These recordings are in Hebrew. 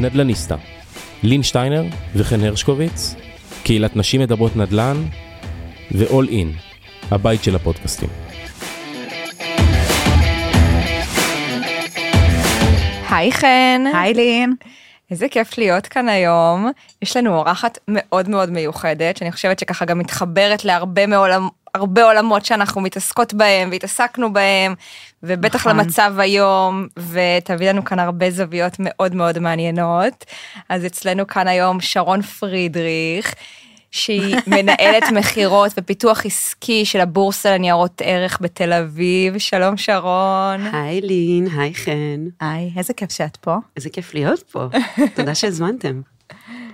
נדלניסטה, לין שטיינר וחן הרשקוביץ, קהילת נשים מדברות נדל"ן ו-all in, הבית של הפודקאסטים. היי חן. היי לין. איזה כיף להיות כאן היום. יש לנו אורחת מאוד מאוד מיוחדת, שאני חושבת שככה גם מתחברת להרבה מעולם, הרבה עולמות שאנחנו מתעסקות בהם והתעסקנו בהם, ובטח נכון. למצב היום, ותביא לנו כאן הרבה זוויות מאוד מאוד מעניינות. אז אצלנו כאן היום שרון פרידריך. שהיא מנהלת מכירות ופיתוח עסקי של הבורסה לניירות ערך בתל אביב. שלום שרון. היי לין, היי חן. היי, איזה כיף שאת פה. איזה כיף להיות פה. תודה שהזמנתם.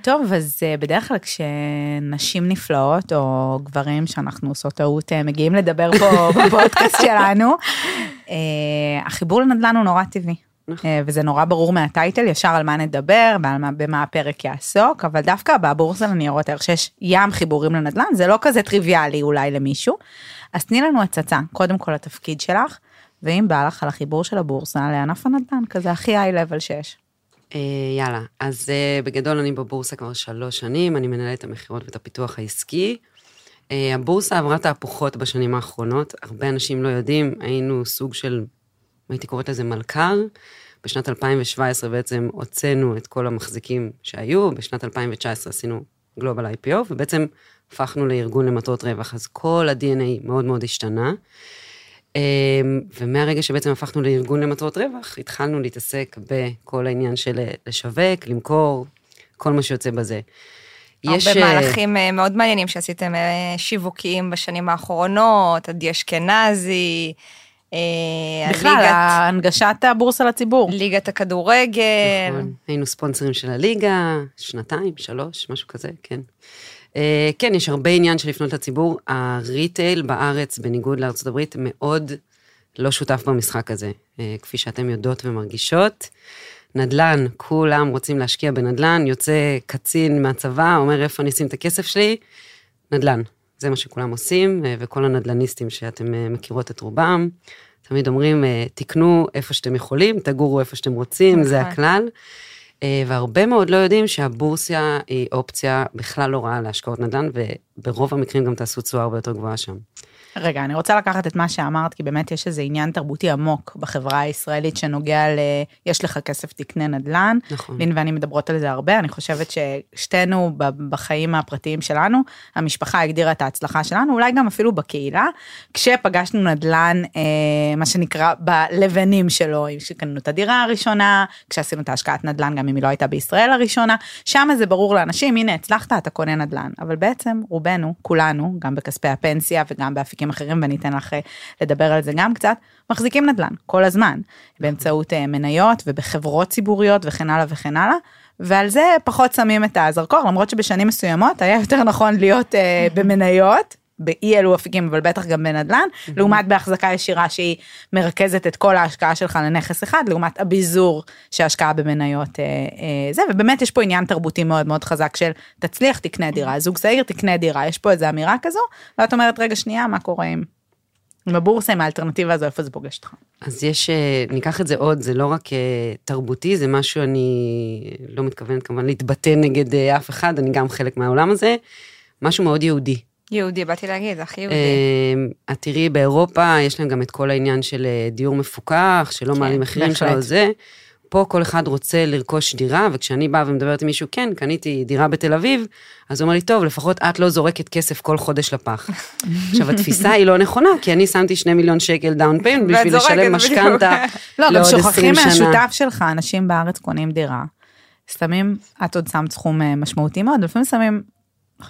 טוב, אז אה, בדרך כלל כשנשים נפלאות, או גברים שאנחנו עושות טעות, אה, מגיעים לדבר פה בפודקאסט שלנו, החיבור לנדל"ן הוא נורא טבעי. נכון. אה, וזה נורא ברור מהטייטל, ישר על מה נדבר, ועל מה, במה הפרק יעסוק, אבל דווקא בבורסה לניירות ערך שיש ים חיבורים לנדל"ן, זה לא כזה טריוויאלי אולי למישהו. אז תני לנו הצצה, קודם כל התפקיד שלך, ואם בא לך על החיבור של הבורסה לענף הנדל"ן, כזה הכי היי-לבל שיש. אה, יאללה, אז אה, בגדול אני בבורסה כבר שלוש שנים, אני מנהלת המכירות ואת הפיתוח העסקי. אה, הבורסה עברה תהפוכות בשנים האחרונות, הרבה אנשים לא יודעים, היינו סוג של, הייתי קוראת לזה מלכ"ר. בשנת 2017 בעצם הוצאנו את כל המחזיקים שהיו, בשנת 2019 עשינו גלובל IPO, ובעצם הפכנו לארגון למטרות רווח, אז כל ה-DNA מאוד מאוד השתנה. אמ, ומהרגע שבעצם הפכנו לארגון למטרות רווח, התחלנו להתעסק בכל העניין של לשווק, למכור, כל מה שיוצא בזה. הרבה אה, מהלכים אה, מאוד מעניינים שעשיתם אה, שיווקיים בשנים האחרונות, עדי אשכנזי, בכלל, הליגת- הנגשת הבורסה לציבור. ליגת הכדורגל. נכון, היינו ספונסרים של הליגה, שנתיים, שלוש, משהו כזה, כן. כן, יש הרבה עניין של לפנות לציבור. הריטייל בארץ, בניגוד לארצות הברית, מאוד לא שותף במשחק הזה, כפי שאתם יודעות ומרגישות. נדל"ן, כולם רוצים להשקיע בנדל"ן, יוצא קצין מהצבא, אומר איפה אני אשים את הכסף שלי, נדל"ן. זה מה שכולם עושים, אה, וכל הנדל"ניסטים שאתם אה, מכירות את רובם, תמיד אומרים, אה, תקנו איפה שאתם יכולים, תגורו איפה שאתם רוצים, זה נכון. הכלל. והרבה מאוד לא יודעים שהבורסיה היא אופציה בכלל לא רעה להשקעות נדל"ן, וברוב המקרים גם תעשו תשואה הרבה יותר גבוהה שם. רגע, אני רוצה לקחת את מה שאמרת, כי באמת יש איזה עניין תרבותי עמוק בחברה הישראלית שנוגע ל... יש לך כסף תקנה נדל"ן. נכון. לין ואני מדברות על זה הרבה, אני חושבת ששתינו בחיים הפרטיים שלנו, המשפחה הגדירה את ההצלחה שלנו, אולי גם אפילו בקהילה, כשפגשנו נדל"ן, אה, מה שנקרא, בלבנים שלו, כשקנינו את הדירה הראשונה, כשעשינו את ההשקעת נדל"ן, גם אם היא לא הייתה בישראל הראשונה, שם זה ברור לאנשים, הנה הצלחת, אתה קונה נדל"ן, אבל בעצם רובנו, כולנו, גם בכספי הפנסיה וגם באפיקים אחרים, ואני אתן לך אה, לדבר על זה גם קצת, מחזיקים נדל"ן כל הזמן, באמצעות אה, מניות ובחברות ציבוריות וכן הלאה וכן הלאה. ועל זה פחות שמים את הזרקור, למרות שבשנים מסוימות היה יותר נכון להיות אה, במניות, באי אלו אפיקים, אבל בטח גם בנדל"ן, לעומת בהחזקה ישירה שהיא מרכזת את כל ההשקעה שלך לנכס אחד, לעומת הביזור שהשקעה במניות אה, אה, זה, ובאמת יש פה עניין תרבותי מאוד מאוד חזק של תצליח תקנה דירה, זוג צעיר תקנה דירה, יש פה איזו אמירה כזו, ואת אומרת רגע שנייה, מה קורה עם, עם הבורסה, עם האלטרנטיבה הזו, איפה זה פוגש אותך? אז יש, אה, ניקח את זה עוד, זה לא רק אה, תרבותי, זה משהו, אני לא מתכוונת כמובן להתבטא נגד אה, אף אחד, אני גם חלק מהעולם הזה, משהו מאוד יהודי. יהודי, באתי להגיד, זה הכי יהודי. אה, את תראי, באירופה יש להם גם את כל העניין של אה, דיור מפוקח, שלא כן, מעלים מחירים. שלו, זה. פה כל אחד רוצה לרכוש דירה, וכשאני באה ומדברת עם מישהו, כן, קניתי דירה בתל אביב, אז הוא אומר לי, טוב, לפחות את לא זורקת כסף כל חודש לפח. עכשיו, התפיסה היא לא נכונה, כי אני שמתי שני מיליון שקל דאון ואת בשביל לשלם. משכנתה לא, גם לעוד שוכחים 20 שנה. מהשותף שלך, אנשים בארץ קונים דירה, שמים, את עוד שמת סכום אה, משמעותי מאוד, לפעמים שמים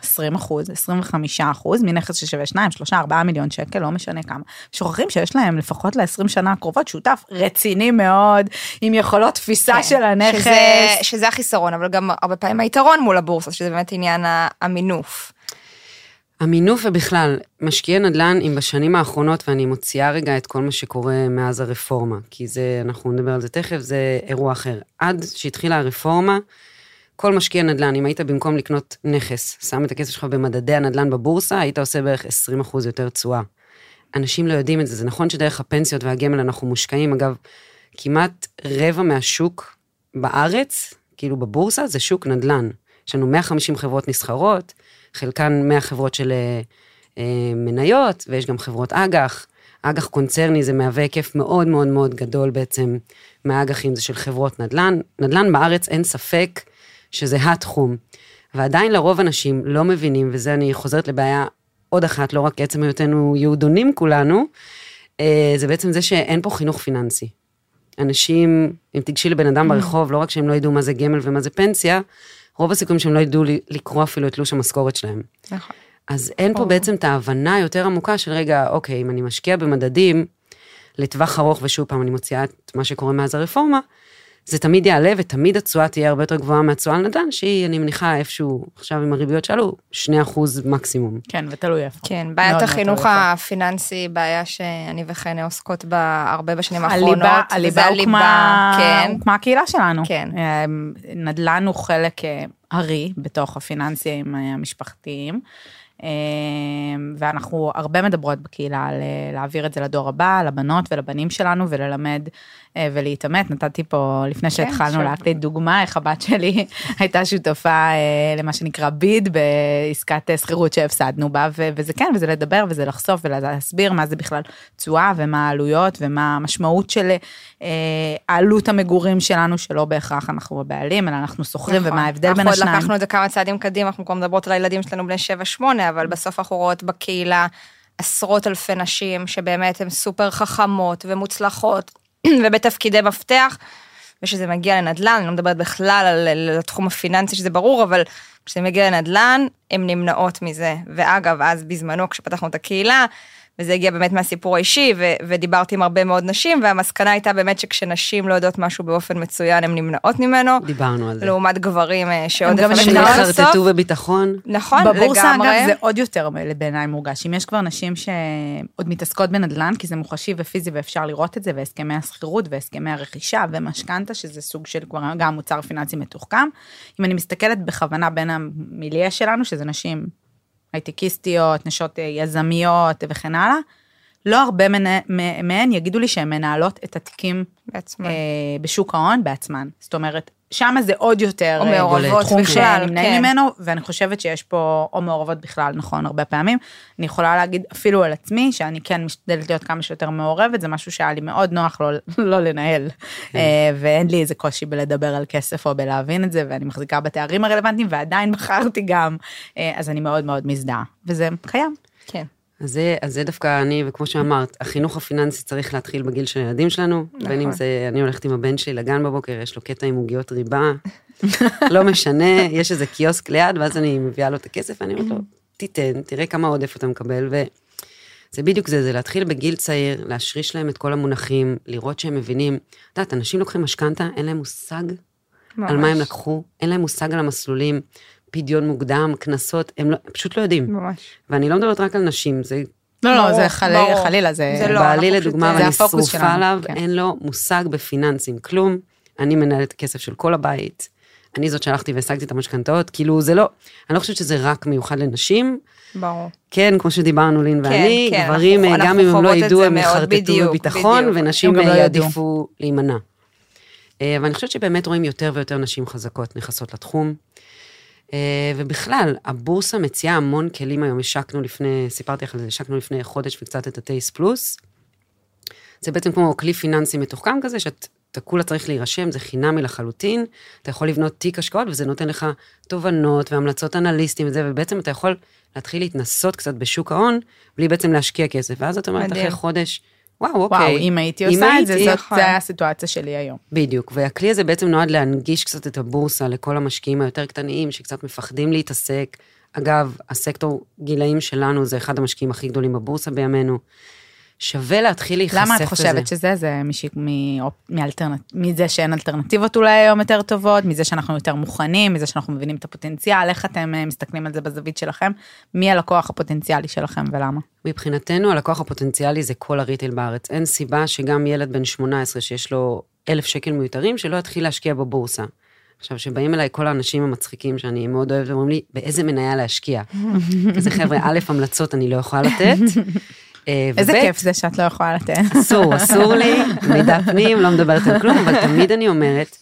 20 אחוז, 25 אחוז, מנכס ששווה 2, 3, 4 מיליון שקל, לא משנה כמה. שוכחים שיש להם לפחות ל-20 שנה הקרובות שותף רציני מאוד, עם יכולות תפיסה כן, של הנכס. שזה, שזה החיסרון, אבל גם הרבה פעמים היתרון מול הבורסה, שזה באמת עניין המינוף. המינוף ובכלל, משקיעי נדל"ן, אם בשנים האחרונות, ואני מוציאה רגע את כל מה שקורה מאז הרפורמה, כי זה, אנחנו נדבר על זה תכף, זה אירוע אחר. עד שהתחילה הרפורמה, כל משקיע נדל"ן, אם היית במקום לקנות נכס, שם את הכסף שלך במדדי הנדל"ן בבורסה, היית עושה בערך 20% יותר תשואה. אנשים לא יודעים את זה, זה נכון שדרך הפנסיות והגמל אנחנו מושקעים, אגב, כמעט רבע מהשוק בארץ כאילו בבורסה זה שוק נדל"ן. יש לנו 150 חברות נסחרות, חלקן 100 חברות של אה, אה, מניות, ויש גם חברות אג"ח. אג"ח קונצרני זה מהווה היקף מאוד מאוד מאוד גדול בעצם מהאג"חים, זה של חברות נדל"ן. נדל"ן בארץ אין ספק שזה התחום. ועדיין לרוב אנשים לא מבינים, וזה אני חוזרת לבעיה עוד אחת, לא רק עצם היותנו יהודונים כולנו, אה, זה בעצם זה שאין פה חינוך פיננסי. אנשים, אם תיגשי לבן אדם ברחוב, לא רק שהם לא ידעו מה זה גמל ומה זה פנסיה, רוב הסיכויים שהם לא ידעו לקרוא אפילו את תלוש המשכורת שלהם. נכון. אז אין פה בעצם את ההבנה היותר עמוקה של רגע, אוקיי, אם אני משקיע במדדים לטווח ארוך, ושוב פעם אני מוציאה את מה שקורה מאז הרפורמה, זה תמיד יעלה ותמיד התשואה תהיה הרבה יותר גבוהה מהתשואה על נדל"ן, שהיא, אני מניחה, איפשהו, עכשיו עם הריביות שעלו, 2% מקסימום. כן, ותלוי איפה. כן, בעיית החינוך. הפיננסי, בעיה שאני וחן עוסקות בה הרבה בשנים האחרונות. הליבה, הליבה הוקמה, כן. הוקמה הקהילה שלנו. כן. אה, נדל"ן הוא חלק אה, ארי בתוך הפיננסים אה, המשפחתיים. אה, ואנחנו הרבה מדברות בקהילה על אה, להעביר את זה לדור הבא, לבנות ולבנים שלנו, וללמד אה, ולהתעמת. נתתי פה, לפני שהתחלנו שוב. להקליט דוגמה, איך הבת שלי הייתה שותפה אה, למה שנקרא ביד בעסקת שכירות שהפסדנו בה, וזה כן, וזה לדבר וזה לחשוף ולהסביר מה זה בכלל תשואה ומה העלויות ומה המשמעות של אה, עלות המגורים שלנו, שלא בהכרח אנחנו הבעלים, אלא אנחנו שוכרים, נכון. ומה ההבדל בין אנחנו השניים. עוד לקחנו את זה כמה צעדים קדימה, אנחנו כבר מדברות על הילדים שלנו בני 7-8, אבל בסוף אנחנו רואות בקהילה עשרות אלפי נשים שבאמת הן סופר חכמות ומוצלחות ובתפקידי מפתח, ושזה מגיע לנדל"ן, אני לא מדברת בכלל על, על התחום הפיננסי שזה ברור, אבל כשזה מגיע לנדל"ן, הן נמנעות מזה. ואגב, אז בזמנו כשפתחנו את הקהילה, וזה הגיע באמת מהסיפור האישי, ו- ודיברתי עם הרבה מאוד נשים, והמסקנה הייתה באמת שכשנשים לא יודעות משהו באופן מצוין, הן נמנעות ממנו. דיברנו על זה. לעומת גברים אה, שעוד גם עד הסוף. שיחרטטו בביטחון. נכון, בבורסה לגמרי. אגב זה עוד יותר בעיניי מורגש, אם יש כבר נשים שעוד מתעסקות בנדל"ן, כי זה מוחשי ופיזי ואפשר לראות את זה, והסכמי השכירות והסכמי הרכישה ומשכנתה, שזה סוג של כבר גם מוצר פיננסי מתוחכם. אם אני מסתכלת בכוונה בין המיליה שלנו, שזה נשים הייטקיסטיות, נשות אה, יזמיות וכן הלאה, לא הרבה מנה- מהן יגידו לי שהן מנהלות את התיקים בעצמן. אה, בשוק ההון בעצמן. זאת אומרת, שם זה עוד יותר או אה, מעורבות בכלל, שנמנעים כן. ממנו, ואני חושבת שיש פה, או מעורבות בכלל, נכון, הרבה פעמים. אני יכולה להגיד אפילו על עצמי, שאני כן משתדלת להיות כמה שיותר מעורבת, זה משהו שהיה לי מאוד נוח לא, לא לנהל. כן. אה, ואין לי איזה קושי בלדבר על כסף או בלהבין את זה, ואני מחזיקה בתארים הרלוונטיים, ועדיין בחרתי גם, אה, אז אני מאוד מאוד מזדהה, וזה קיים. כן. אז זה, אז זה דווקא אני, וכמו שאמרת, החינוך הפיננסי צריך להתחיל בגיל של הילדים שלנו, נכון. בין אם זה, אני הולכת עם הבן שלי לגן בבוקר, יש לו קטע עם עוגיות ריבה, לא משנה, יש איזה קיוסק ליד, ואז אני מביאה לו את הכסף, ואני אומרת לו, תיתן, תראה כמה עודף אתה מקבל, וזה בדיוק זה, זה להתחיל בגיל צעיר, להשריש להם את כל המונחים, לראות שהם מבינים, את יודעת, אנשים לוקחים משכנתה, אין להם מושג על מה הם ממש. לקחו, אין להם מושג על המסלולים, פדיון מוקדם, קנסות, הם, לא, הם פשוט לא יודעים. ממש. ואני לא מדברת רק על נשים, זה לא, לא, זה חלילה. חלילה, זה... זה לא, בעלי לדוגמה, ואני שרופה עליו, כן. אין לו מושג בפיננסים, כלום. אני מנהלת כסף של כל הבית, אני זאת שהלכתי והשגתי את המשכנתאות, כאילו זה לא, אני לא חושבת שזה רק מיוחד לנשים, ברור. כן, כמו שדיברנו לין ואני, כן, גברים, אנחנו- גם אנחנו אם הם לא ידעו, הם יחרטטו בביטחון, בדיוק. ונשים לא. יעדיפו להימנע. אה, ואני חושבת שבאמת רואים יותר ויותר נשים חזקות נכנסות לתחום. אה, ובכלל, הבורסה מציעה המון כלים היום, השקנו לפני, סיפרתי לך על זה, השקנו לפני חודש וקצת את הטייס פלוס. זה בעצם כמו כלי פיננסי מתוחכם כזה, שאתה כולה צריך להירשם, זה חינמי לחלוטין, אתה יכול לבנות תיק השקעות וזה נותן לך תובנות והמלצות אנליסטים וזה, ובעצם אתה יכול להתחיל להתנסות קצת בשוק ההון, בלי בעצם להשקיע כסף, ואז אתה אומרת. אחרי חודש, וואו, אוקיי. וואו, אם הייתי עושה את זה, הייתי- זאת נכון. זה הסיטואציה שלי היום. בדיוק, והכלי הזה בעצם נועד להנגיש קצת את הבורסה לכל המשקיעים היותר קטנים, שקצת מפחדים להתעסק. אגב, הסקטור גילאים שלנו זה אחד המשקיעים הכי גדולים בבורסה בימינו. שווה להתחיל להיחשף לזה. למה את חושבת שזה? זה משיק מאלטרנט... מזה שאין אלטרנטיבות אולי היום יותר טובות, מזה שאנחנו יותר מוכנים, מזה שאנחנו מבינים את הפוטנציאל, איך אתם אה, מסתכלים על זה בזווית שלכם? מי הלקוח הפוטנציאלי שלכם ולמה? מבחינתנו, הלקוח הפוטנציאלי זה כל הריטייל בארץ. אין סיבה שגם ילד בן 18 שיש לו אלף שקל מיותרים, שלא יתחיל להשקיע בבורסה. עכשיו, שבאים אליי כל האנשים המצחיקים שאני מאוד אוהבת, ואומרים לי, באיזה מניה להשקיע? כזה חבר'ה, א', המלצות אני לא יכולה לתת. אה, איזה כיף זה שאת לא יכולה לתת. אסור, אסור לי, מידע פנים, לא מדברת על כלום, אבל תמיד אני אומרת,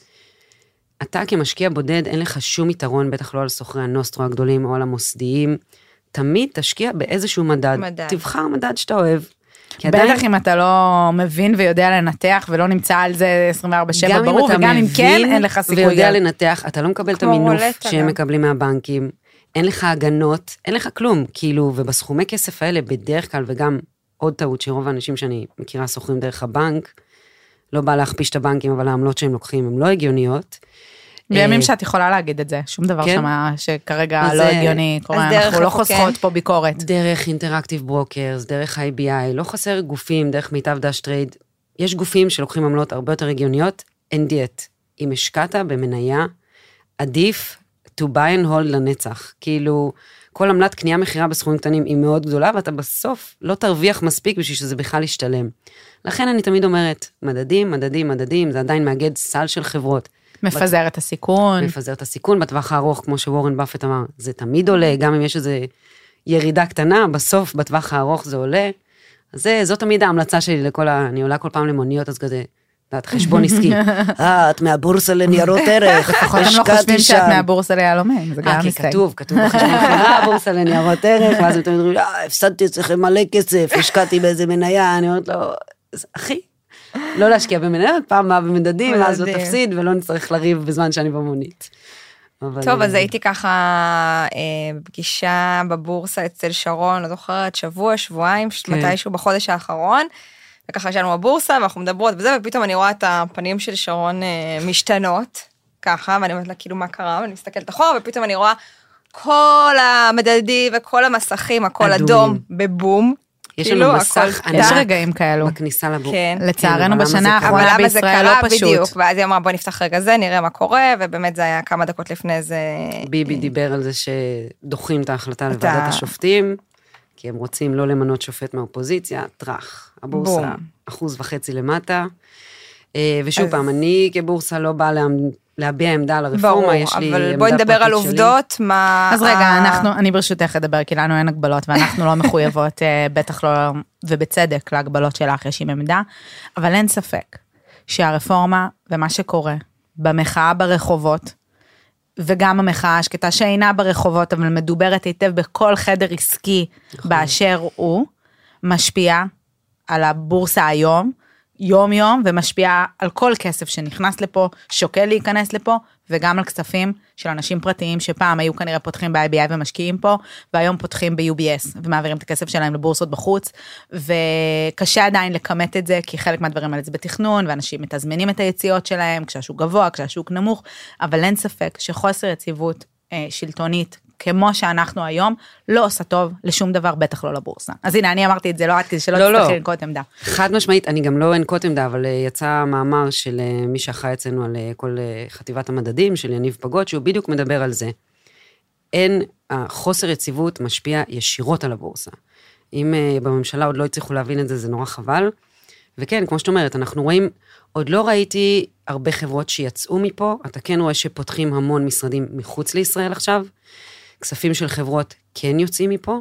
אתה כמשקיע בודד, אין לך שום יתרון, בטח לא על סוחרי הנוסטרו הגדולים או על המוסדיים. תמיד תשקיע באיזשהו מדד. מדד. תבחר מדד שאתה אוהב. כי עדיין- בטח אם אתה לא מבין ויודע לנתח ולא נמצא על זה 24/7 גם ברור, וגם אם כן, אין לך סיכוי. ויודע גם. לנתח, אתה לא מקבל את המינוף שהם גם. מקבלים מהבנקים, אין לך הגנות, אין לך כלום, כאילו, ובסכומי כסף האלה בדרך כלל, וגם עוד טעות שרוב האנשים שאני מכירה שוכרים דרך הבנק, לא בא להכפיש את הבנקים, אבל העמלות שהם לוקחים הן לא הגיוניות. בימים אה, שאת יכולה להגיד את זה, שום דבר כן. שמה שכרגע לא זה- הגיוני, קורה, אנחנו לא חוסכות כן? פה ביקורת. דרך Interactive Brokers, דרך IBI, לא חסר גופים, דרך מיטב דש טרייד. יש גופים שלוקחים עמלות הרבה יותר הגיוניות, indeed. אם השקעת במניה, עדיף to buy and hold לנצח. כאילו, כל עמלת קנייה מכירה בסכומים קטנים היא מאוד גדולה, ואתה בסוף לא תרוויח מספיק בשביל שזה בכלל ישתלם. לכן אני תמיד אומרת, מדדים, מדדים, מדדים, זה עדיין מאגד סל של חברות. מפזר את הסיכון. מפזר את הסיכון בטווח הארוך, כמו שוורן באפט אמר, זה תמיד עולה, גם אם יש איזו ירידה קטנה, בסוף, בטווח הארוך זה עולה. אז זה, זו תמיד ההמלצה שלי לכל ה... אני עולה כל פעם למוניות, אז כזה, את חשבון עסקי. אה, את מהבורסה לניירות ערך, לפחות הם לא השקעתי חושבים שאת שם. מהבורסה ליהלומים, זה אה, גם כי הישג. כתוב, כתוב בחשבון מכירה, בורסה לניירות ערך, ואז הם תמיד אומרים, אה, הפסדתי אצלכם מלא כסף, השקעתי באיזה מניה, אני אומרת לו, "אז, אחי, לא להשקיע במניות, פעם הבאה במדדים, ואז לא. תפסיד, ולא נצטרך לריב בזמן שאני במונית. אבל, טוב, אז אה, הייתי ככה אה, בפגישה בבורסה אצל שרון, לא זוכרת, שבוע, שבועיים, כן. מתישהו בחודש האחרון. וככה ישבנו בבורסה, ואנחנו מדברות וזה, ופתאום אני רואה את הפנים של שרון אה, משתנות, ככה, ואני אומרת לה, כאילו, מה קרה? ואני מסתכלת אחורה, ופתאום אני רואה כל המדדים וכל המסכים, הכל אדומים. אדום, בבום. יש כאילו, לנו מסך טק. יש ענק רגעים כאלו. בכניסה לבורסה. כן. לצערנו אבל למה זה בשנה האחרונה בישראל לא פשוט. בדיוק, ואז היא אמרה בוא נפתח רגע זה, נראה מה קורה, ובאמת זה היה כמה דקות לפני זה. ביבי דיבר על זה שדוחים את ההחלטה לוועדת השופטים, כי הם רוצים לא למנות שופט מהאופוזיציה, טראח, הבורסה בום. אחוז וחצי למטה. אה, ושוב אז- פעם, אני כבורסה לא באה לה- להביע עמדה על הרפורמה, ברור, יש לי אבל עמדה בואי נדבר על פרטית שלי. עובדות, מה... אז רגע, אנחנו, אני ברשותך אדבר, כי לנו אין הגבלות, ואנחנו לא מחויבות, אה, בטח לא, ובצדק, להגבלות שלך, יש עם עמדה, אבל אין ספק שהרפורמה ומה שקורה במחאה ברחובות, וגם המחאה השקטה שאינה ברחובות, אבל מדוברת היטב בכל חדר עסקי נכון. באשר הוא, משפיעה על הבורסה היום, יום יום, ומשפיעה על כל כסף שנכנס לפה, שוקל להיכנס לפה, וגם על כספים של אנשים פרטיים שפעם היו כנראה פותחים ב-IBI ומשקיעים פה, והיום פותחים ב-UBS ומעבירים את הכסף שלהם לבורסות בחוץ, וקשה עדיין לכמת את זה, כי חלק מהדברים האלה זה בתכנון, ואנשים מתזמנים את היציאות שלהם, כשהשוק גבוה, כשהשוק נמוך, אבל אין ספק שחוסר יציבות אה, שלטונית, כמו שאנחנו היום, לא עושה טוב לשום דבר, בטח לא לבורסה. אז הנה, אני אמרתי את זה לא את, כדי שלא לא, לא. תצטרכי לנקוט עמדה. חד משמעית, אני גם לא אנקוט עמדה, אבל אה, יצא מאמר של אה, מי שאחראי אצלנו על אה, כל חטיבת המדדים, של יניב פגות, שהוא בדיוק מדבר על זה. אין, החוסר יציבות משפיע ישירות על הבורסה. אם בממשלה עוד לא הצליחו להבין את זה, זה נורא חבל. וכן, כמו שאת אומרת, אנחנו רואים, עוד לא ראיתי הרבה חברות שיצאו מפה, אתה כן רואה שפותחים המון משרדים מחוץ לישראל עכשיו. כספים של חברות כן יוצאים מפה.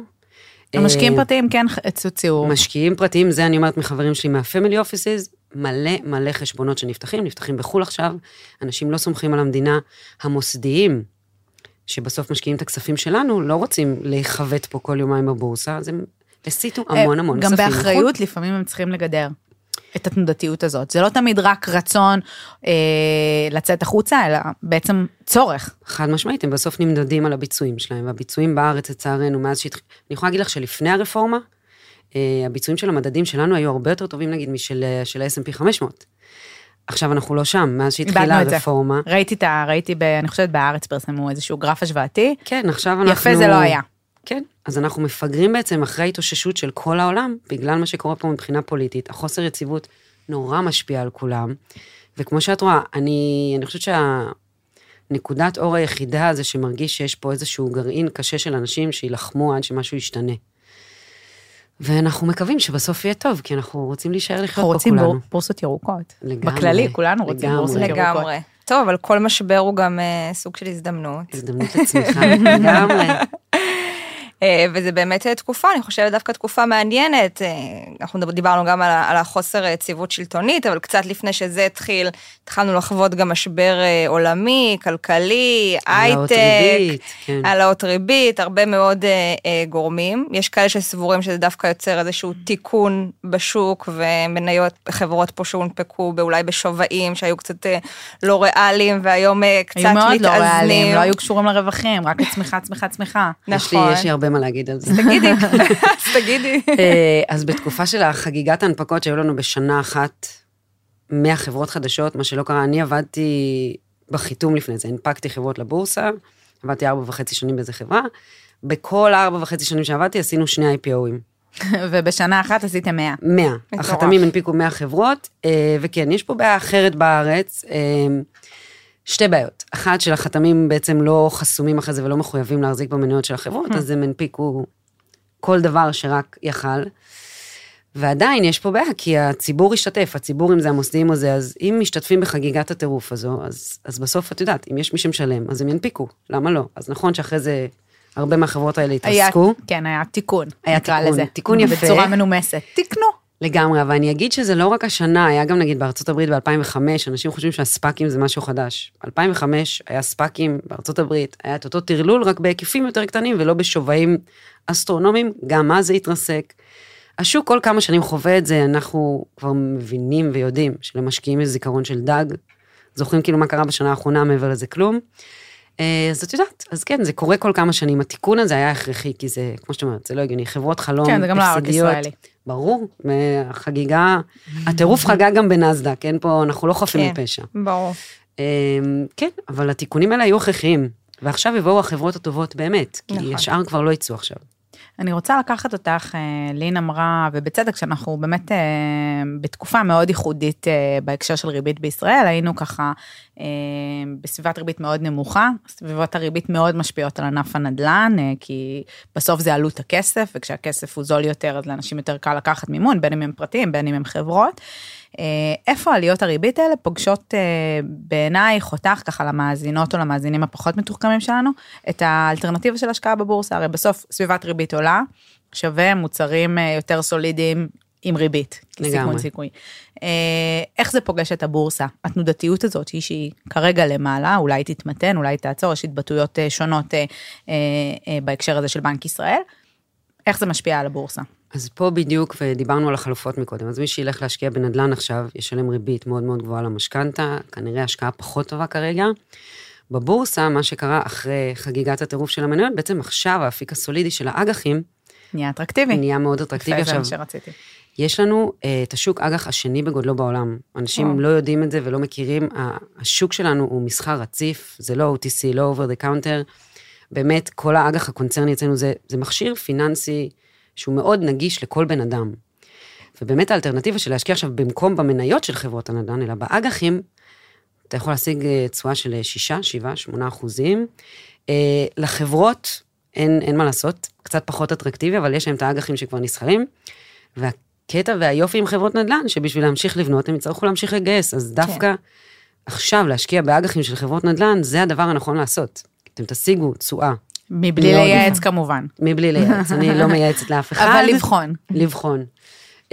המשקיעים אה, פרטיים כן הוציאו, משקיעים פרטיים, זה אני אומרת מחברים שלי מהפמילי אופיסס, מלא מלא חשבונות שנפתחים, נפתחים בחו"ל עכשיו, אנשים לא סומכים על המדינה. המוסדיים, שבסוף משקיעים את הכספים שלנו, לא רוצים להיחבט פה כל יומיים בבורסה, אז הם הסיטו המון המון גם כספים. באחריות לפעמים הם צריכים לגדר את התנודתיות הזאת. זה לא תמיד רק רצון אה, לצאת החוצה, אלא בעצם צורך. חד משמעית, הם בסוף נמדדים על הביצועים שלהם, והביצועים בארץ, לצערנו, מאז שהתחיל... אני יכולה להגיד לך שלפני הרפורמה, אה, הביצועים של המדדים שלנו היו הרבה יותר טובים, נגיד, משל אה, ה-S&P 500. עכשיו אנחנו לא שם, מאז שהתחילה. הרפורמה. ראיתי את ה... ראיתי, ב, אני חושבת בארץ פרסמו איזשהו גרף השוואתי. כן, עכשיו אנחנו... יפה זה לא היה. כן, אז אנחנו מפגרים בעצם אחרי ההתאוששות של כל העולם, בגלל מה שקורה פה מבחינה פוליטית. החוסר יציבות נורא משפיע על כולם, וכמו שאת רואה, אני, אני חושבת שהנקודת אור היחידה זה שמרגיש שיש פה איזשהו גרעין קשה של אנשים שיילחמו עד שמשהו ישתנה. ואנחנו מקווים שבסוף יהיה טוב, כי אנחנו רוצים להישאר לחיות אנחנו פה רוצים כולנו. בור, בורסות ירוקות. לגמרי, בכללי, כולנו רוצים. בורסות ירוקות. לגמרי. טוב, אבל כל משבר הוא גם אה, סוג של הזדמנות. הזדמנות לצמיחה, לגמרי. אה, וזה באמת אה, תקופה, אני חושבת דווקא תקופה מעניינת. אה, אנחנו דיברנו גם על על החוסר יציבות שלטונית, אבל קצת לפני שזה התחיל, התחלנו לחוות גם משבר עולמי, כלכלי, העלאות הייטק, ריבית, כן. העלאות ריבית, הרבה מאוד גורמים. יש כאלה שסבורים שזה דווקא יוצר איזשהו תיקון בשוק, ומניות, חברות פה שהונפקו אולי בשווים שהיו קצת לא ריאליים, והיום קצת היו מאוד לא ריאליים, מתאזנים. לא היו קשורים לרווחים, רק לצמיחה, צמיחה, צמיחה. יש לי- נכון. יש לי הרבה מה להגיד על זה. תגידי, אז תגידי. אה, אז בתקופה של החגיגת ההנפקות שהיו לנו בשנה אחת 100 חברות חדשות, מה שלא קרה, אני עבדתי בחיתום לפני זה, הנפקתי חברות לבורסה, עבדתי ארבע וחצי שנים באיזה חברה, בכל ארבע וחצי שנים שעבדתי עשינו שני IPOים, ובשנה אחת עשיתם 100. 100. מטורף. החתמים הנפיקו 100 חברות, אה, וכן, יש פה בעיה אחרת בארץ. שתי בעיות. אחת, שלחתמים בעצם לא חסומים אחרי זה ולא מחויבים להחזיק במניות של החברות, אז הם הנפיקו כל דבר שרק יכל. ועדיין יש פה בעיה, כי הציבור השתתף, הציבור אם זה המוסדיים או זה, אז אם משתתפים בחגיגת הטירוף הזו, אז, אז בסוף את יודעת, אם יש מי שמשלם, אז הם ינפיקו, למה לא? אז נכון שאחרי זה הרבה מהחברות האלה היה, התעסקו. כן, היה תיקון, היה נקרא תיקון, לזה. תיקון יפה. בצורה מנומסת. תקנו. לגמרי, אבל אני אגיד שזה לא רק השנה, היה גם נגיד בארצות הברית ב-2005, אנשים חושבים שהספאקים זה משהו חדש. ב-2005 היה ספאקים בארצות הברית, היה את אותו טרלול, רק בהיקפים יותר קטנים ולא בשווים אסטרונומיים, גם אז זה התרסק. השוק כל כמה שנים חווה את זה, אנחנו כבר מבינים ויודעים שלמשקיעים יש זיכרון של דג, זוכרים כאילו מה קרה בשנה האחרונה, מעבר לזה כלום. אה, אז את יודעת, אז כן, זה קורה כל כמה שנים. התיקון הזה היה הכרחי, כי זה, כמו שאת אומרת, זה לא הגיוני. חברות חלום, כן, זה גם לא רק. ישראלי. ברור, החגיגה, הטירוף חגג גם בנסדק, אין פה, אנחנו לא חפים כן. מפשע. ברור. אמ, כן, אבל התיקונים האלה היו הכרחיים, ועכשיו יבואו החברות הטובות באמת, כי נכון. השאר כבר לא יצאו עכשיו. אני רוצה לקחת אותך, אה, לין אמרה, ובצדק, שאנחנו באמת אה, בתקופה מאוד ייחודית אה, בהקשר של ריבית בישראל, היינו ככה בסביבת ריבית מאוד נמוכה, סביבות הריבית מאוד משפיעות על ענף הנדל"ן, כי בסוף זה עלות הכסף, וכשהכסף הוא זול יותר, אז לאנשים יותר קל לקחת מימון, בין אם הם פרטיים, בין אם הם חברות. אה, איפה עליות הריבית האלה פוגשות אה, בעינייך, אותך, ככה למאזינות או למאזינים הפחות מתוחכמים שלנו, את האלטרנטיבה של השקעה בבורסה? הרי בסוף סביבת ריבית עולה, שווה מוצרים אה, יותר סולידיים עם ריבית. לגמרי. סיכון סיכוי. איך זה פוגש את הבורסה? התנודתיות הזאת, שהיא, שהיא כרגע למעלה, אולי תתמתן, אולי תעצור, יש התבטאויות שונות בהקשר הזה של בנק ישראל. איך זה משפיע על הבורסה? אז פה בדיוק, ודיברנו על החלופות מקודם, אז מי שילך להשקיע בנדל"ן עכשיו, ישלם ריבית מאוד מאוד גבוהה למשכנתה, כנראה השקעה פחות טובה כרגע. בבורסה, מה שקרה אחרי חגיגת הטירוף של המניות, בעצם עכשיו האפיק הסולידי של האג"חים נהיה אטרקטיבי. נהיה מאוד אטרקטיבי. יפה, זה עכשיו, מה שרציתי. יש לנו אה, את השוק אג"ח השני בגודלו בעולם. אנשים וואו. לא יודעים את זה ולא מכירים. השוק שלנו הוא מסחר רציף, זה לא OTC, לא over the counter. באמת, כל האג"ח הקונצרני אצלנו זה, זה מכשיר פיננסי שהוא מאוד נגיש לכל בן אדם. ובאמת האלטרנטיבה של להשקיע עכשיו במקום במניות של חברות הנדל"ן, אלא באג"חים, אתה יכול להשיג אה, תשואה של 6, 7, 8 אחוזים. אה, לחברות, אין, אין מה לעשות, קצת פחות אטרקטיבי, אבל יש להם את האג"חים שכבר נסחרים. והקטע והיופי עם חברות נדל"ן, שבשביל להמשיך לבנות, הם יצטרכו להמשיך לגייס, אז דווקא כן. עכשיו להשקיע באג"חים של חברות נדל"ן, זה הדבר הנכון לעשות. אתם תשיגו תשואה, מבלי מאוד לייעץ כמובן. מבלי לייעץ, אני לא מייעצת לאף אחד. אבל לבחון. לבחון. Uh,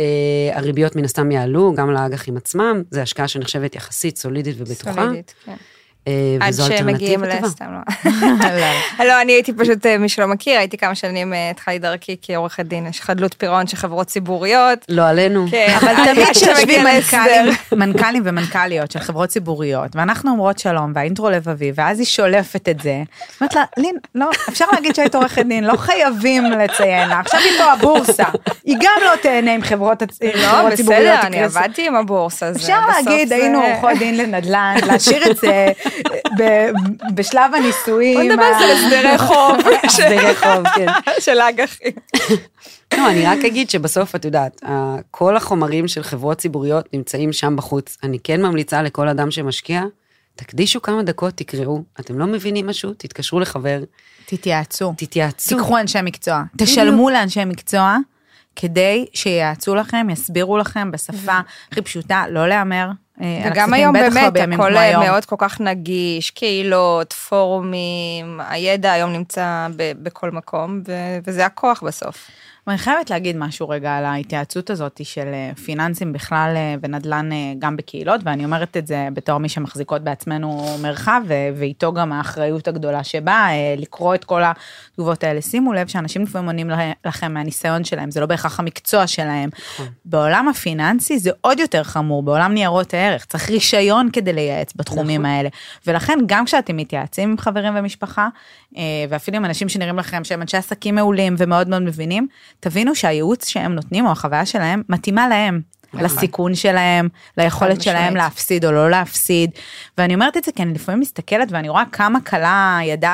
הריביות מן הסתם יעלו, גם לאג"חים עצמם, זו השקעה שנחשבת יחסית סולידית ובטוחה. סולידית, כן. Uh, עד שמגיעים אלטרנטיבה טובה. לסתם לא. לא, אני הייתי פשוט, אה, מי שלא מכיר, הייתי כמה שנים, אה, התחלתי דרכי כעורכת דין, יש חדלות פירעון של חברות ציבוריות. לא עלינו. כן, אבל תמיד כשיושבים להסדר. מנכ"לים, מנכ"לים ומנכ"ליות של חברות ציבוריות, ואנחנו אומרות שלום, והאינטרו לבבי, ואז היא שולפת את זה. אומרת לה, לין, לא, אפשר להגיד שהיית עורכת דין, לא חייבים לציין לה, עכשיו היא פה הבורסה, היא גם לא תהנה עם חברות לא, ציבוריות. בסדר, אני. עבדתי עם הבורסה. זה אפשר בסוף להגיד, זה- היינו עורכות דין לנדל"ן, להשאיר את זה בשלב הנישואים. בוא נדבר על הסדרי חוב הסדרי חוב, כן. של האג"חים. לא, אני רק אגיד שבסוף, את יודעת, כל החומרים של חברות ציבוריות נמצאים שם בחוץ. אני כן ממליצה לכל אדם שמשקיע, תקדישו כמה דקות, תקראו. אתם לא מבינים משהו, תתקשרו לחבר, תתייעצו. תתייעצו. תיקחו אנשי מקצוע, תשלמו לאנשי מקצוע כדי שייעצו לכם, יסבירו לכם בשפה הכי פשוטה, לא להמר, וגם הכספים, היום באמת, הכל היום. מאוד כל כך נגיש, קהילות, פורומים, הידע היום נמצא ב- בכל מקום, וזה הכוח בסוף. אבל אני חייבת להגיד משהו רגע על ההתייעצות הזאת של אה, פיננסים בכלל אה, ונדל"ן אה, גם בקהילות, ואני אומרת את זה בתור מי שמחזיקות בעצמנו מרחב, ואיתו גם האחריות הגדולה שבאה, אה, לקרוא את כל התגובות האלה. שימו לב שאנשים לפעמים עונים לכם מהניסיון שלהם, זה לא בהכרח המקצוע שלהם. בעולם הפיננסי זה עוד יותר חמור, בעולם ניירות הערך, צריך רישיון כדי לייעץ בתחומים האלה. ולכן גם כשאתם מתייעצים עם חברים ומשפחה, ואפילו עם אנשים שנראים לכם שהם אנשי עסקים מעולים ומאוד מאוד מבינים, תבינו שהייעוץ שהם נותנים או החוויה שלהם מתאימה להם. לסיכון שלהם, ליכולת שלהם. להפסיד או לא להפסיד. ואני אומרת את זה כי אני לפעמים מסתכלת ואני רואה כמה קלה היד,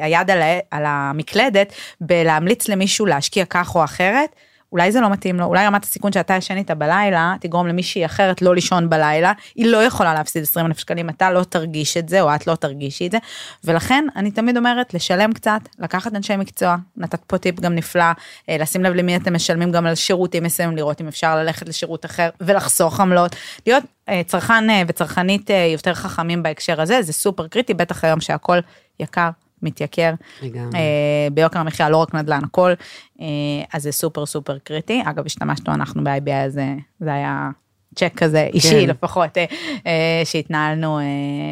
היד על, על המקלדת בלהמליץ למישהו להשקיע כך או אחרת. אולי זה לא מתאים לו, אולי רמת הסיכון שאתה ישן איתה בלילה תגרום למישהי אחרת לא לישון בלילה, היא לא יכולה להפסיד 20 אלף שקלים, אתה לא תרגיש את זה או את לא תרגישי את זה, ולכן אני תמיד אומרת לשלם קצת, לקחת אנשי מקצוע, נתת פה טיפ גם נפלא, אה, לשים לב למי אתם משלמים גם על שירותים מסוימים, לראות אם אפשר ללכת לשירות אחר ולחסוך עמלות, להיות אה, צרכן אה, וצרכנית יותר חכמים בהקשר הזה, זה סופר קריטי, בטח היום שהכל יקר. מתייקר, לגמרי. אה, ביוקר המחיה, לא רק נדל"ן, הכל, אה, אז זה סופר סופר קריטי. אגב, השתמשנו אנחנו ב-IBI הזה, זה היה צ'ק כזה אישי כן. לפחות, אה, אה, שהתנהלנו, אה,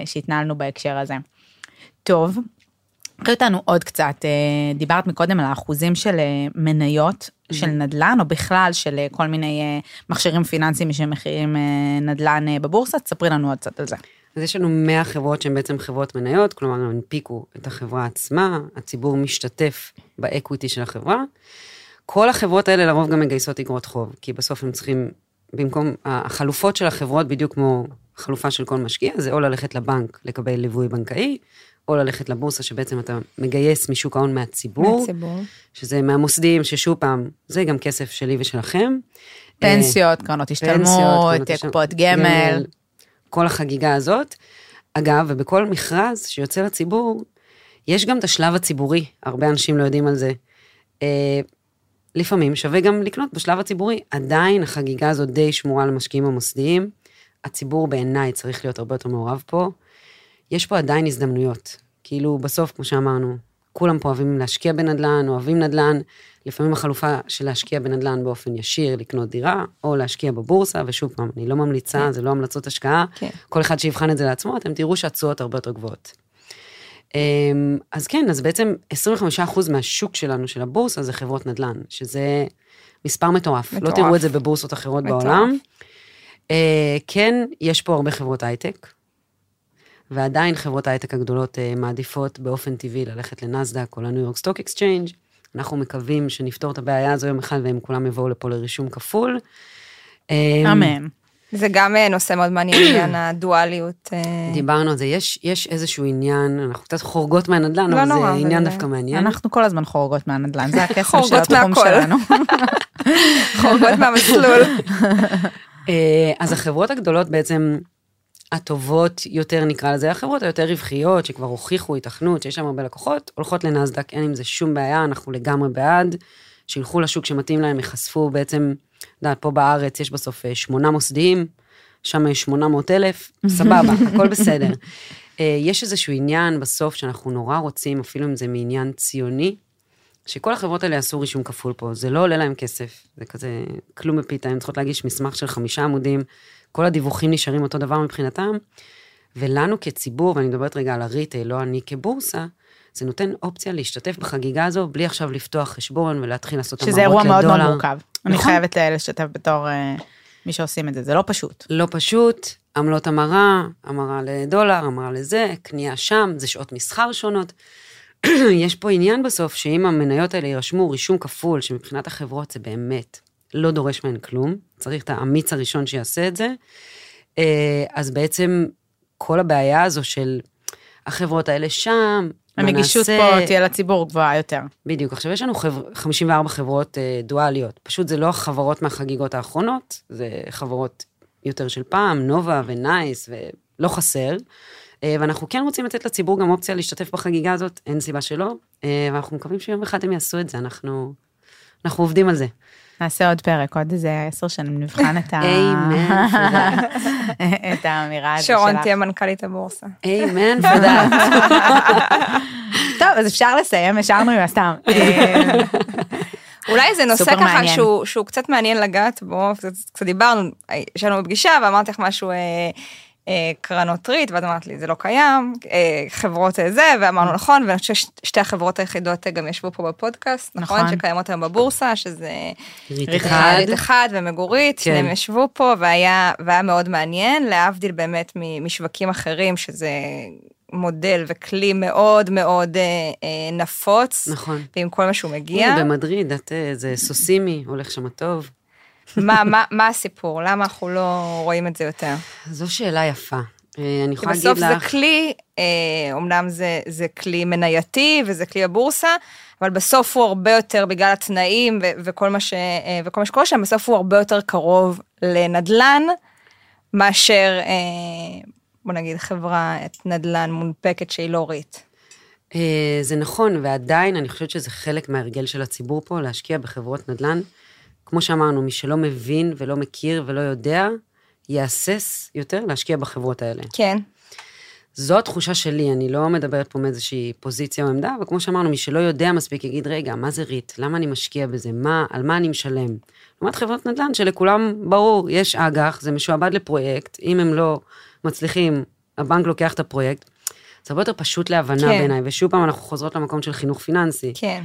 שהתנהלנו בהקשר הזה. טוב, קחי אותנו עוד קצת, אה, דיברת מקודם על האחוזים של אה, מניות של נדל"ן, או בכלל של אה, כל מיני אה, מכשירים פיננסיים שמכירים אה, נדל"ן אה, בבורסה, תספרי לנו עוד קצת על זה. אז יש לנו 100 חברות שהן בעצם חברות מניות, כלומר הם הנפיקו את החברה עצמה, הציבור משתתף באקוויטי של החברה. כל החברות האלה לרוב גם מגייסות אגרות חוב, כי בסוף הם צריכים, במקום, החלופות של החברות, בדיוק כמו חלופה של כל משקיע, זה או ללכת לבנק לקבל ליווי בנקאי, או ללכת לבורסה שבעצם אתה מגייס משוק ההון מהציבור, מהציבור. שזה מהמוסדים, ששוב פעם, זה גם כסף שלי ושלכם. אה, פנסיות, השתלמות, קרנות השתלמות, קופות גמל. כל החגיגה הזאת. אגב, ובכל מכרז שיוצא לציבור, יש גם את השלב הציבורי, הרבה אנשים לא יודעים על זה. אה, לפעמים שווה גם לקנות בשלב הציבורי, עדיין החגיגה הזאת די שמורה למשקיעים המוסדיים. הציבור בעיניי צריך להיות הרבה יותר מעורב פה. יש פה עדיין הזדמנויות. כאילו, בסוף, כמו שאמרנו, כולם פה אוהבים להשקיע בנדל"ן, אוהבים נדל"ן. לפעמים החלופה של להשקיע בנדל"ן באופן ישיר, לקנות דירה, או להשקיע בבורסה, ושוב פעם, אני לא ממליצה, זה לא המלצות השקעה. כן. כל אחד שיבחן את זה לעצמו, אתם תראו שהתשואות הרבה יותר גבוהות. אמ, אז כן, אז בעצם 25% מהשוק שלנו, של הבורסה, זה חברות נדל"ן, שזה מספר מטורף. לא מטורף. תראו את זה בבורסות אחרות מטורף. בעולם. אה, כן, יש פה הרבה חברות הייטק, ועדיין חברות ההייטק הגדולות אה, מעדיפות באופן טבעי ללכת לנסדק או ל New York Stock Exchange. אנחנו מקווים שנפתור את הבעיה הזו יום אחד והם כולם יבואו לפה לרישום כפול. אמ, אמן. זה גם אה, נושא מאוד מעניין, עניין הדואליות. אה, דיברנו על זה, יש, יש איזשהו עניין, אנחנו קצת חורגות מהנדל"ן, לא אבל זה נורא, אבל- עניין דווקא מעניין. אנחנו כל הזמן חורגות מהנדל"ן, זה הקסם של חורגות התחום מהכל. שלנו. חורגות מהמסלול. אה, אז החברות הגדולות בעצם, הטובות יותר נקרא לזה, החברות היותר רווחיות, שכבר הוכיחו התכנות, שיש שם הרבה לקוחות, הולכות לנסדק, אין עם זה שום בעיה, אנחנו לגמרי בעד, שילכו לשוק שמתאים להם, ייחשפו בעצם, את יודעת, פה בארץ יש בסוף אה, שמונה מוסדיים, שם יש 800 אלף, סבבה, הכל בסדר. אה, יש איזשהו עניין בסוף שאנחנו נורא רוצים, אפילו אם זה מעניין ציוני, שכל החברות האלה יעשו רישום כפול פה, זה לא עולה להם כסף, זה כזה כלום בפיתה, הם צריכות להגיש מסמך של חמישה עמודים, כל הדיווחים נשארים אותו דבר מבחינתם, ולנו כציבור, ואני מדברת רגע על הריטייל, לא אני כבורסה, זה נותן אופציה להשתתף בחגיגה הזו בלי עכשיו לפתוח חשבון ולהתחיל לעשות שזה אירוע מאוד מאוד לדולר. מורכב. אני נכון. חייבת אה, לשתף בתור אה, מי שעושים את זה, זה לא פשוט. לא פשוט, עמלות המרה, המרה לדולר, המרה לזה, קנייה שם, זה שעות מסחר שונות. יש פה עניין בסוף, שאם המניות האלה יירשמו רישום כפול, שמבחינת החברות זה באמת לא דורש מהן כלום, צריך את האמיץ הראשון שיעשה את זה, אה, אז בעצם כל הבעיה הזו של החברות האלה שם, הנגישות נעשה? פה תהיה לציבור גבוהה יותר. בדיוק. עכשיו, יש לנו חבר... 54 חברות אה, דואליות. פשוט זה לא החברות מהחגיגות האחרונות, זה חברות יותר של פעם, נובה ונייס, ולא חסר. אה, ואנחנו כן רוצים לתת לציבור גם אופציה להשתתף בחגיגה הזאת, אין סיבה שלא. ואנחנו מקווים שיום אחד הם יעשו את זה, אנחנו, אנחנו עובדים על זה. נעשה עוד פרק, עוד איזה עשר שנים נבחן את ה... את האמירה שרון שלך. תהיה מנכ"לית הבורסה. אמן, תודה. טוב, אז אפשר לסיים, השארנו עם הסתם. אה, אולי זה נושא ככה. שהוא, שהוא קצת מעניין לגעת בו, קצת, קצת דיברנו, ישבנו בפגישה ואמרתי לך משהו, אה, קרנות ריט, ואת אמרת לי זה לא קיים, אה, חברות אה, זה, ואמרנו נכון, ואני חושבת ששתי החברות היחידות אה, גם ישבו פה בפודקאסט, נכון, נכון. שקיימות היום בבורסה, שזה ריט אחד. ריט אחד ומגורית, כן. שניהם ישבו פה, והיה, והיה מאוד מעניין, להבדיל באמת משווקים אחרים, שזה מודל וכלי מאוד מאוד אה, אה, נפוץ, נכון. ועם כל מה שהוא מגיע. במדריד, את, אה, זה סוסימי, הולך שם טוב. מה, מה, מה הסיפור? למה אנחנו לא רואים את זה יותר? זו שאלה יפה. אה, אני יכולה להגיד בסוף זה לך... כלי, אה, אומנם זה, זה כלי מנייתי וזה כלי הבורסה, אבל בסוף הוא הרבה יותר, בגלל התנאים ו- וכל, מה ש, אה, וכל מה שקורה שם, בסוף הוא הרבה יותר קרוב לנדל"ן, מאשר, אה, בוא נגיד, חברה נדל"ן מונפקת שהיא לא ריט. אה, זה נכון, ועדיין אני חושבת שזה חלק מההרגל של הציבור פה, להשקיע בחברות נדל"ן. כמו שאמרנו, מי שלא מבין ולא מכיר ולא יודע, יהסס יותר להשקיע בחברות האלה. כן, זו התחושה שלי, אני לא מדברת פה מאיזושהי פוזיציה או עמדה, אבל כמו שאמרנו, מי שלא יודע מספיק יגיד, רגע, מה זה ריט? למה אני משקיע בזה? מה, על מה אני משלם? לעומת חברות נדל"ן שלכולם ברור, יש אג"ח, זה משועבד לפרויקט, אם הם לא מצליחים, הבנק לוקח את הפרויקט. זה הרבה יותר פשוט להבנה כן. בעיניי, ושוב פעם אנחנו חוזרות למקום של חינוך פיננסי. כן.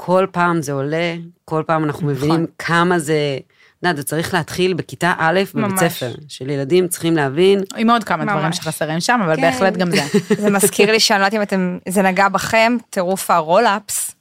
כל פעם זה עולה, כל פעם אנחנו נכון. מבינים כמה זה, יודעת, זה צריך להתחיל בכיתה א' בבית ממש. ספר, של ילדים צריכים להבין, עם עוד כמה דברים. שחסרים שם, אבל כן. בהחלט גם זה. זה מזכיר לי שאני לא יודעת אם אתם, זה נגע בכם, טירוף ה Roll-Ups.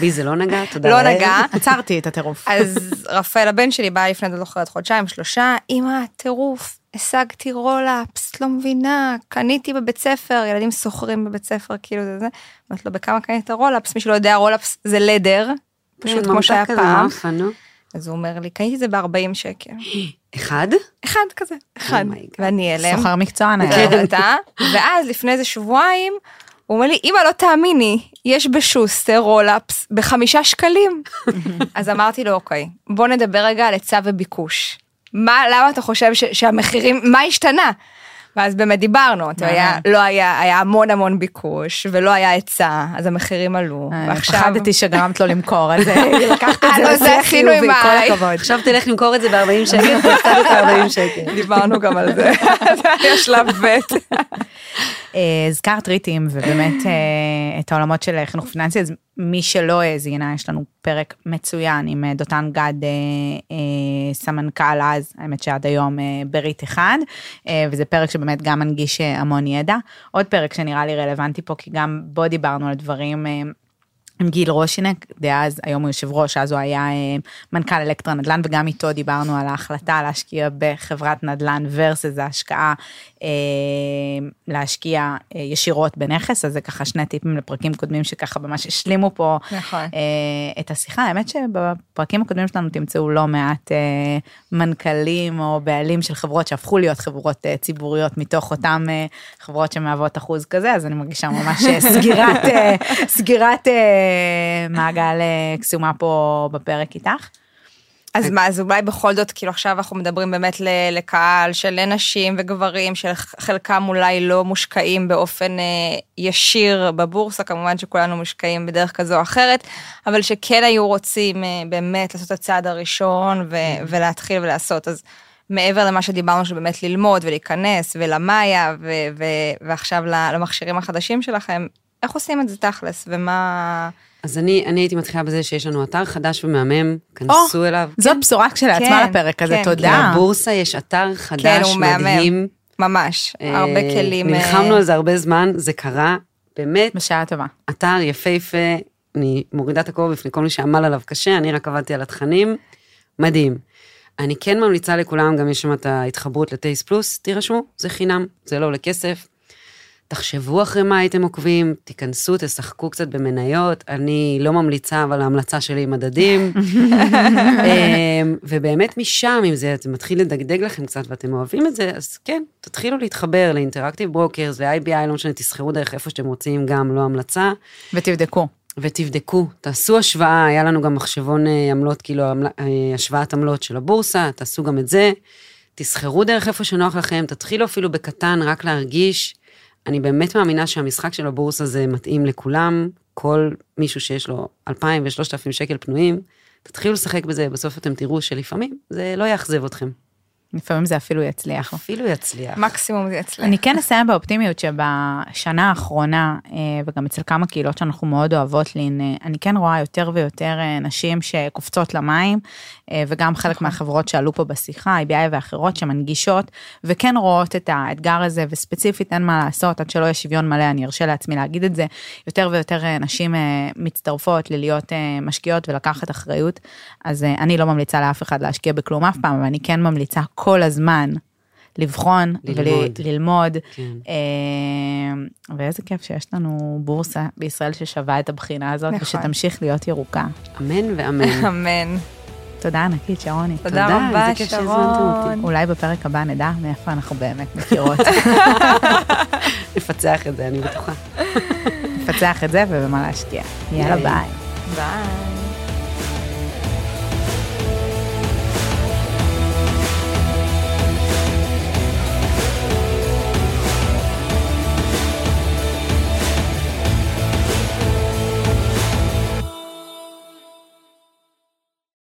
בי זה לא נגע, תודה לא. נגע. עצרתי את הטירוף. אז רפאל הבן שלי בא לפני, לא זוכרת, חודשיים, שלושה, אמא, טירוף, השגתי Roll-Ups, לא מבינה, קניתי בבית ספר, ילדים סוחרים בבית ספר, כאילו זה זה. אמרת לו, בכמה קנית Roll-Ups? מי שלא יודע, Roll-Ups זה leather, פשוט כמו שהיה פעם. אז הוא אומר לי, קניתי את זה ב-40 שקל. אחד? אחד כזה, אחד. Oh. ואני הלם. סוחר מקצוען. היה. אתה, ואז לפני איזה שבועיים, הוא אומר לי, אמא, לא תאמיני, יש בשוסטר רולאפס בחמישה שקלים. אז אמרתי לו, אוקיי, בוא נדבר רגע על היצע וביקוש. מה, למה אתה חושב ש, שהמחירים, מה השתנה? ואז באמת דיברנו, אתה היה, לא היה, היה המון המון ביקוש, ולא היה היצע, אז המחירים עלו, ועכשיו... פחדתי שגרמת לו למכור, אז אה, לקחת את אה, זה לא, זה לשיח עשינו עם חיובי, כל הכבוד. עכשיו תלך למכור את זה ב-40 שקל, והפסדת 40 שקל. דיברנו גם על זה, זה היה שלב ב'. אה, הזכרת ריטים ובאמת אה, את העולמות של חינוך פיננסי, אז מי שלא האזינה, יש לנו פרק מצוין עם אה, דותן גד, אה, אה, סמנכ"ל אז, האמת שעד היום אה, בריט אחד, אה, וזה פרק שבאמת גם מנגיש אה, המון ידע. עוד פרק שנראה לי רלוונטי פה, כי גם בו דיברנו על דברים. אה, עם גיל רושינק, דאז, היום הוא יושב ראש, אז הוא היה אה, מנכ"ל אלקטרה נדל"ן, וגם איתו דיברנו על ההחלטה להשקיע בחברת נדל"ן versus ההשקעה אה, להשקיע אה, ישירות בנכס, אז זה ככה שני טיפים לפרקים קודמים שככה ממש השלימו פה נכון. אה, את השיחה. האמת שבפרקים הקודמים שלנו תמצאו לא מעט אה, מנכ"לים או בעלים של חברות שהפכו להיות חברות אה, ציבוריות מתוך אותן אה, חברות שמהוות אחוז כזה, אז אני מרגישה ממש אה, סגירת, אה, סגירת אה, מעגל אה, קסומה פה בפרק איתך. אז מה, אז אולי בכל זאת, כאילו עכשיו אנחנו מדברים באמת לקהל של נשים וגברים, שחלקם אולי לא מושקעים באופן אה, ישיר בבורסה, כמובן שכולנו מושקעים בדרך כזו או אחרת, אבל שכן היו רוצים אה, באמת לעשות את הצעד הראשון ו- ולהתחיל ולעשות. אז מעבר למה שדיברנו, שבאמת ללמוד ולהיכנס ולמאיה ו- ו- ועכשיו למכשירים החדשים שלכם, איך עושים את זה תכלס ומה... אז אני, אני הייתי מתחילה בזה שיש לנו אתר חדש ומהמם, כנסו אליו. זאת בשורה כשלעצמה כן, לפרק הזה, כן, תודה. לבורסה יש אתר חדש, כן, הוא מהמם. מדהים. ממש, הרבה אה, כלים. אה, נלחמנו על זה הרבה זמן, זה קרה, באמת, בשעה טובה. אתר יפהפה, אני מורידה את הכובע בפני כל מי שעמל עליו קשה, אני רק עבדתי על התכנים, מדהים. אני כן ממליצה לכולם, גם יש שם את ההתחברות ל TASE Plus, תירשמו, זה חינם, זה לא עולה כסף. תחשבו אחרי מה הייתם עוקבים, תיכנסו, תשחקו קצת במניות, אני לא ממליצה, אבל ההמלצה שלי היא מדדים. אמ, ובאמת משם, אם זה מתחיל לדגדג לכם קצת ואתם אוהבים את זה, אז כן, תתחילו להתחבר ל Interactive Brokers ו-IBI, לא משנה, תסחרו דרך איפה שאתם רוצים, גם לא המלצה. ותבדקו. ותבדקו, תעשו השוואה, היה לנו גם מחשבון אה, עמלות, כאילו אה, השוואת עמלות של הבורסה, תעשו גם את זה, תסחרו דרך איפה שנוח לכם, תתחילו אפילו בקטן, רק להרגיש. אני באמת מאמינה שהמשחק של הבורסה זה מתאים לכולם, כל מישהו שיש לו 2,000 ו-3,000 שקל פנויים, תתחילו לשחק בזה, בסוף אתם תראו שלפעמים זה לא יאכזב אתכם. לפעמים זה אפילו יצליח. אפילו יצליח. מקסימום זה יצליח. אני כן אסיים באופטימיות שבשנה האחרונה, אה, וגם אצל כמה קהילות שאנחנו מאוד אוהבות לין, אה, אני כן רואה יותר ויותר אה, נשים שקופצות למים, וגם חלק מהחברות שעלו פה בשיחה, IBI ואחרות, שמנגישות, וכן רואות את האתגר הזה, וספציפית אין מה לעשות, עד שלא יהיה שוויון מלא, אני ארשה לעצמי להגיד את זה, יותר ויותר אה, נשים אה, מצטרפות ללהיות אה, משקיעות ולקחת אחריות, אז אה, אני לא ממליצה לאף אחד להשקיע בכלום אף פעם, אבל אני כן ממליצה כל הזמן. לבחון ללמוד. וללמוד, כן. אה, ואיזה כיף שיש לנו בורסה בישראל ששווה את הבחינה הזאת, נכון. ושתמשיך להיות ירוקה. אמן ואמן. אמן. תודה ענקית, שרוני. תודה תודה, רבה. שרון. אולי בפרק הבא נדע מאיפה אנחנו באמת מכירות. נפצח את זה, אני בטוחה. נפצח את זה ובמה להשקיע. יאללה. ביי. ביי.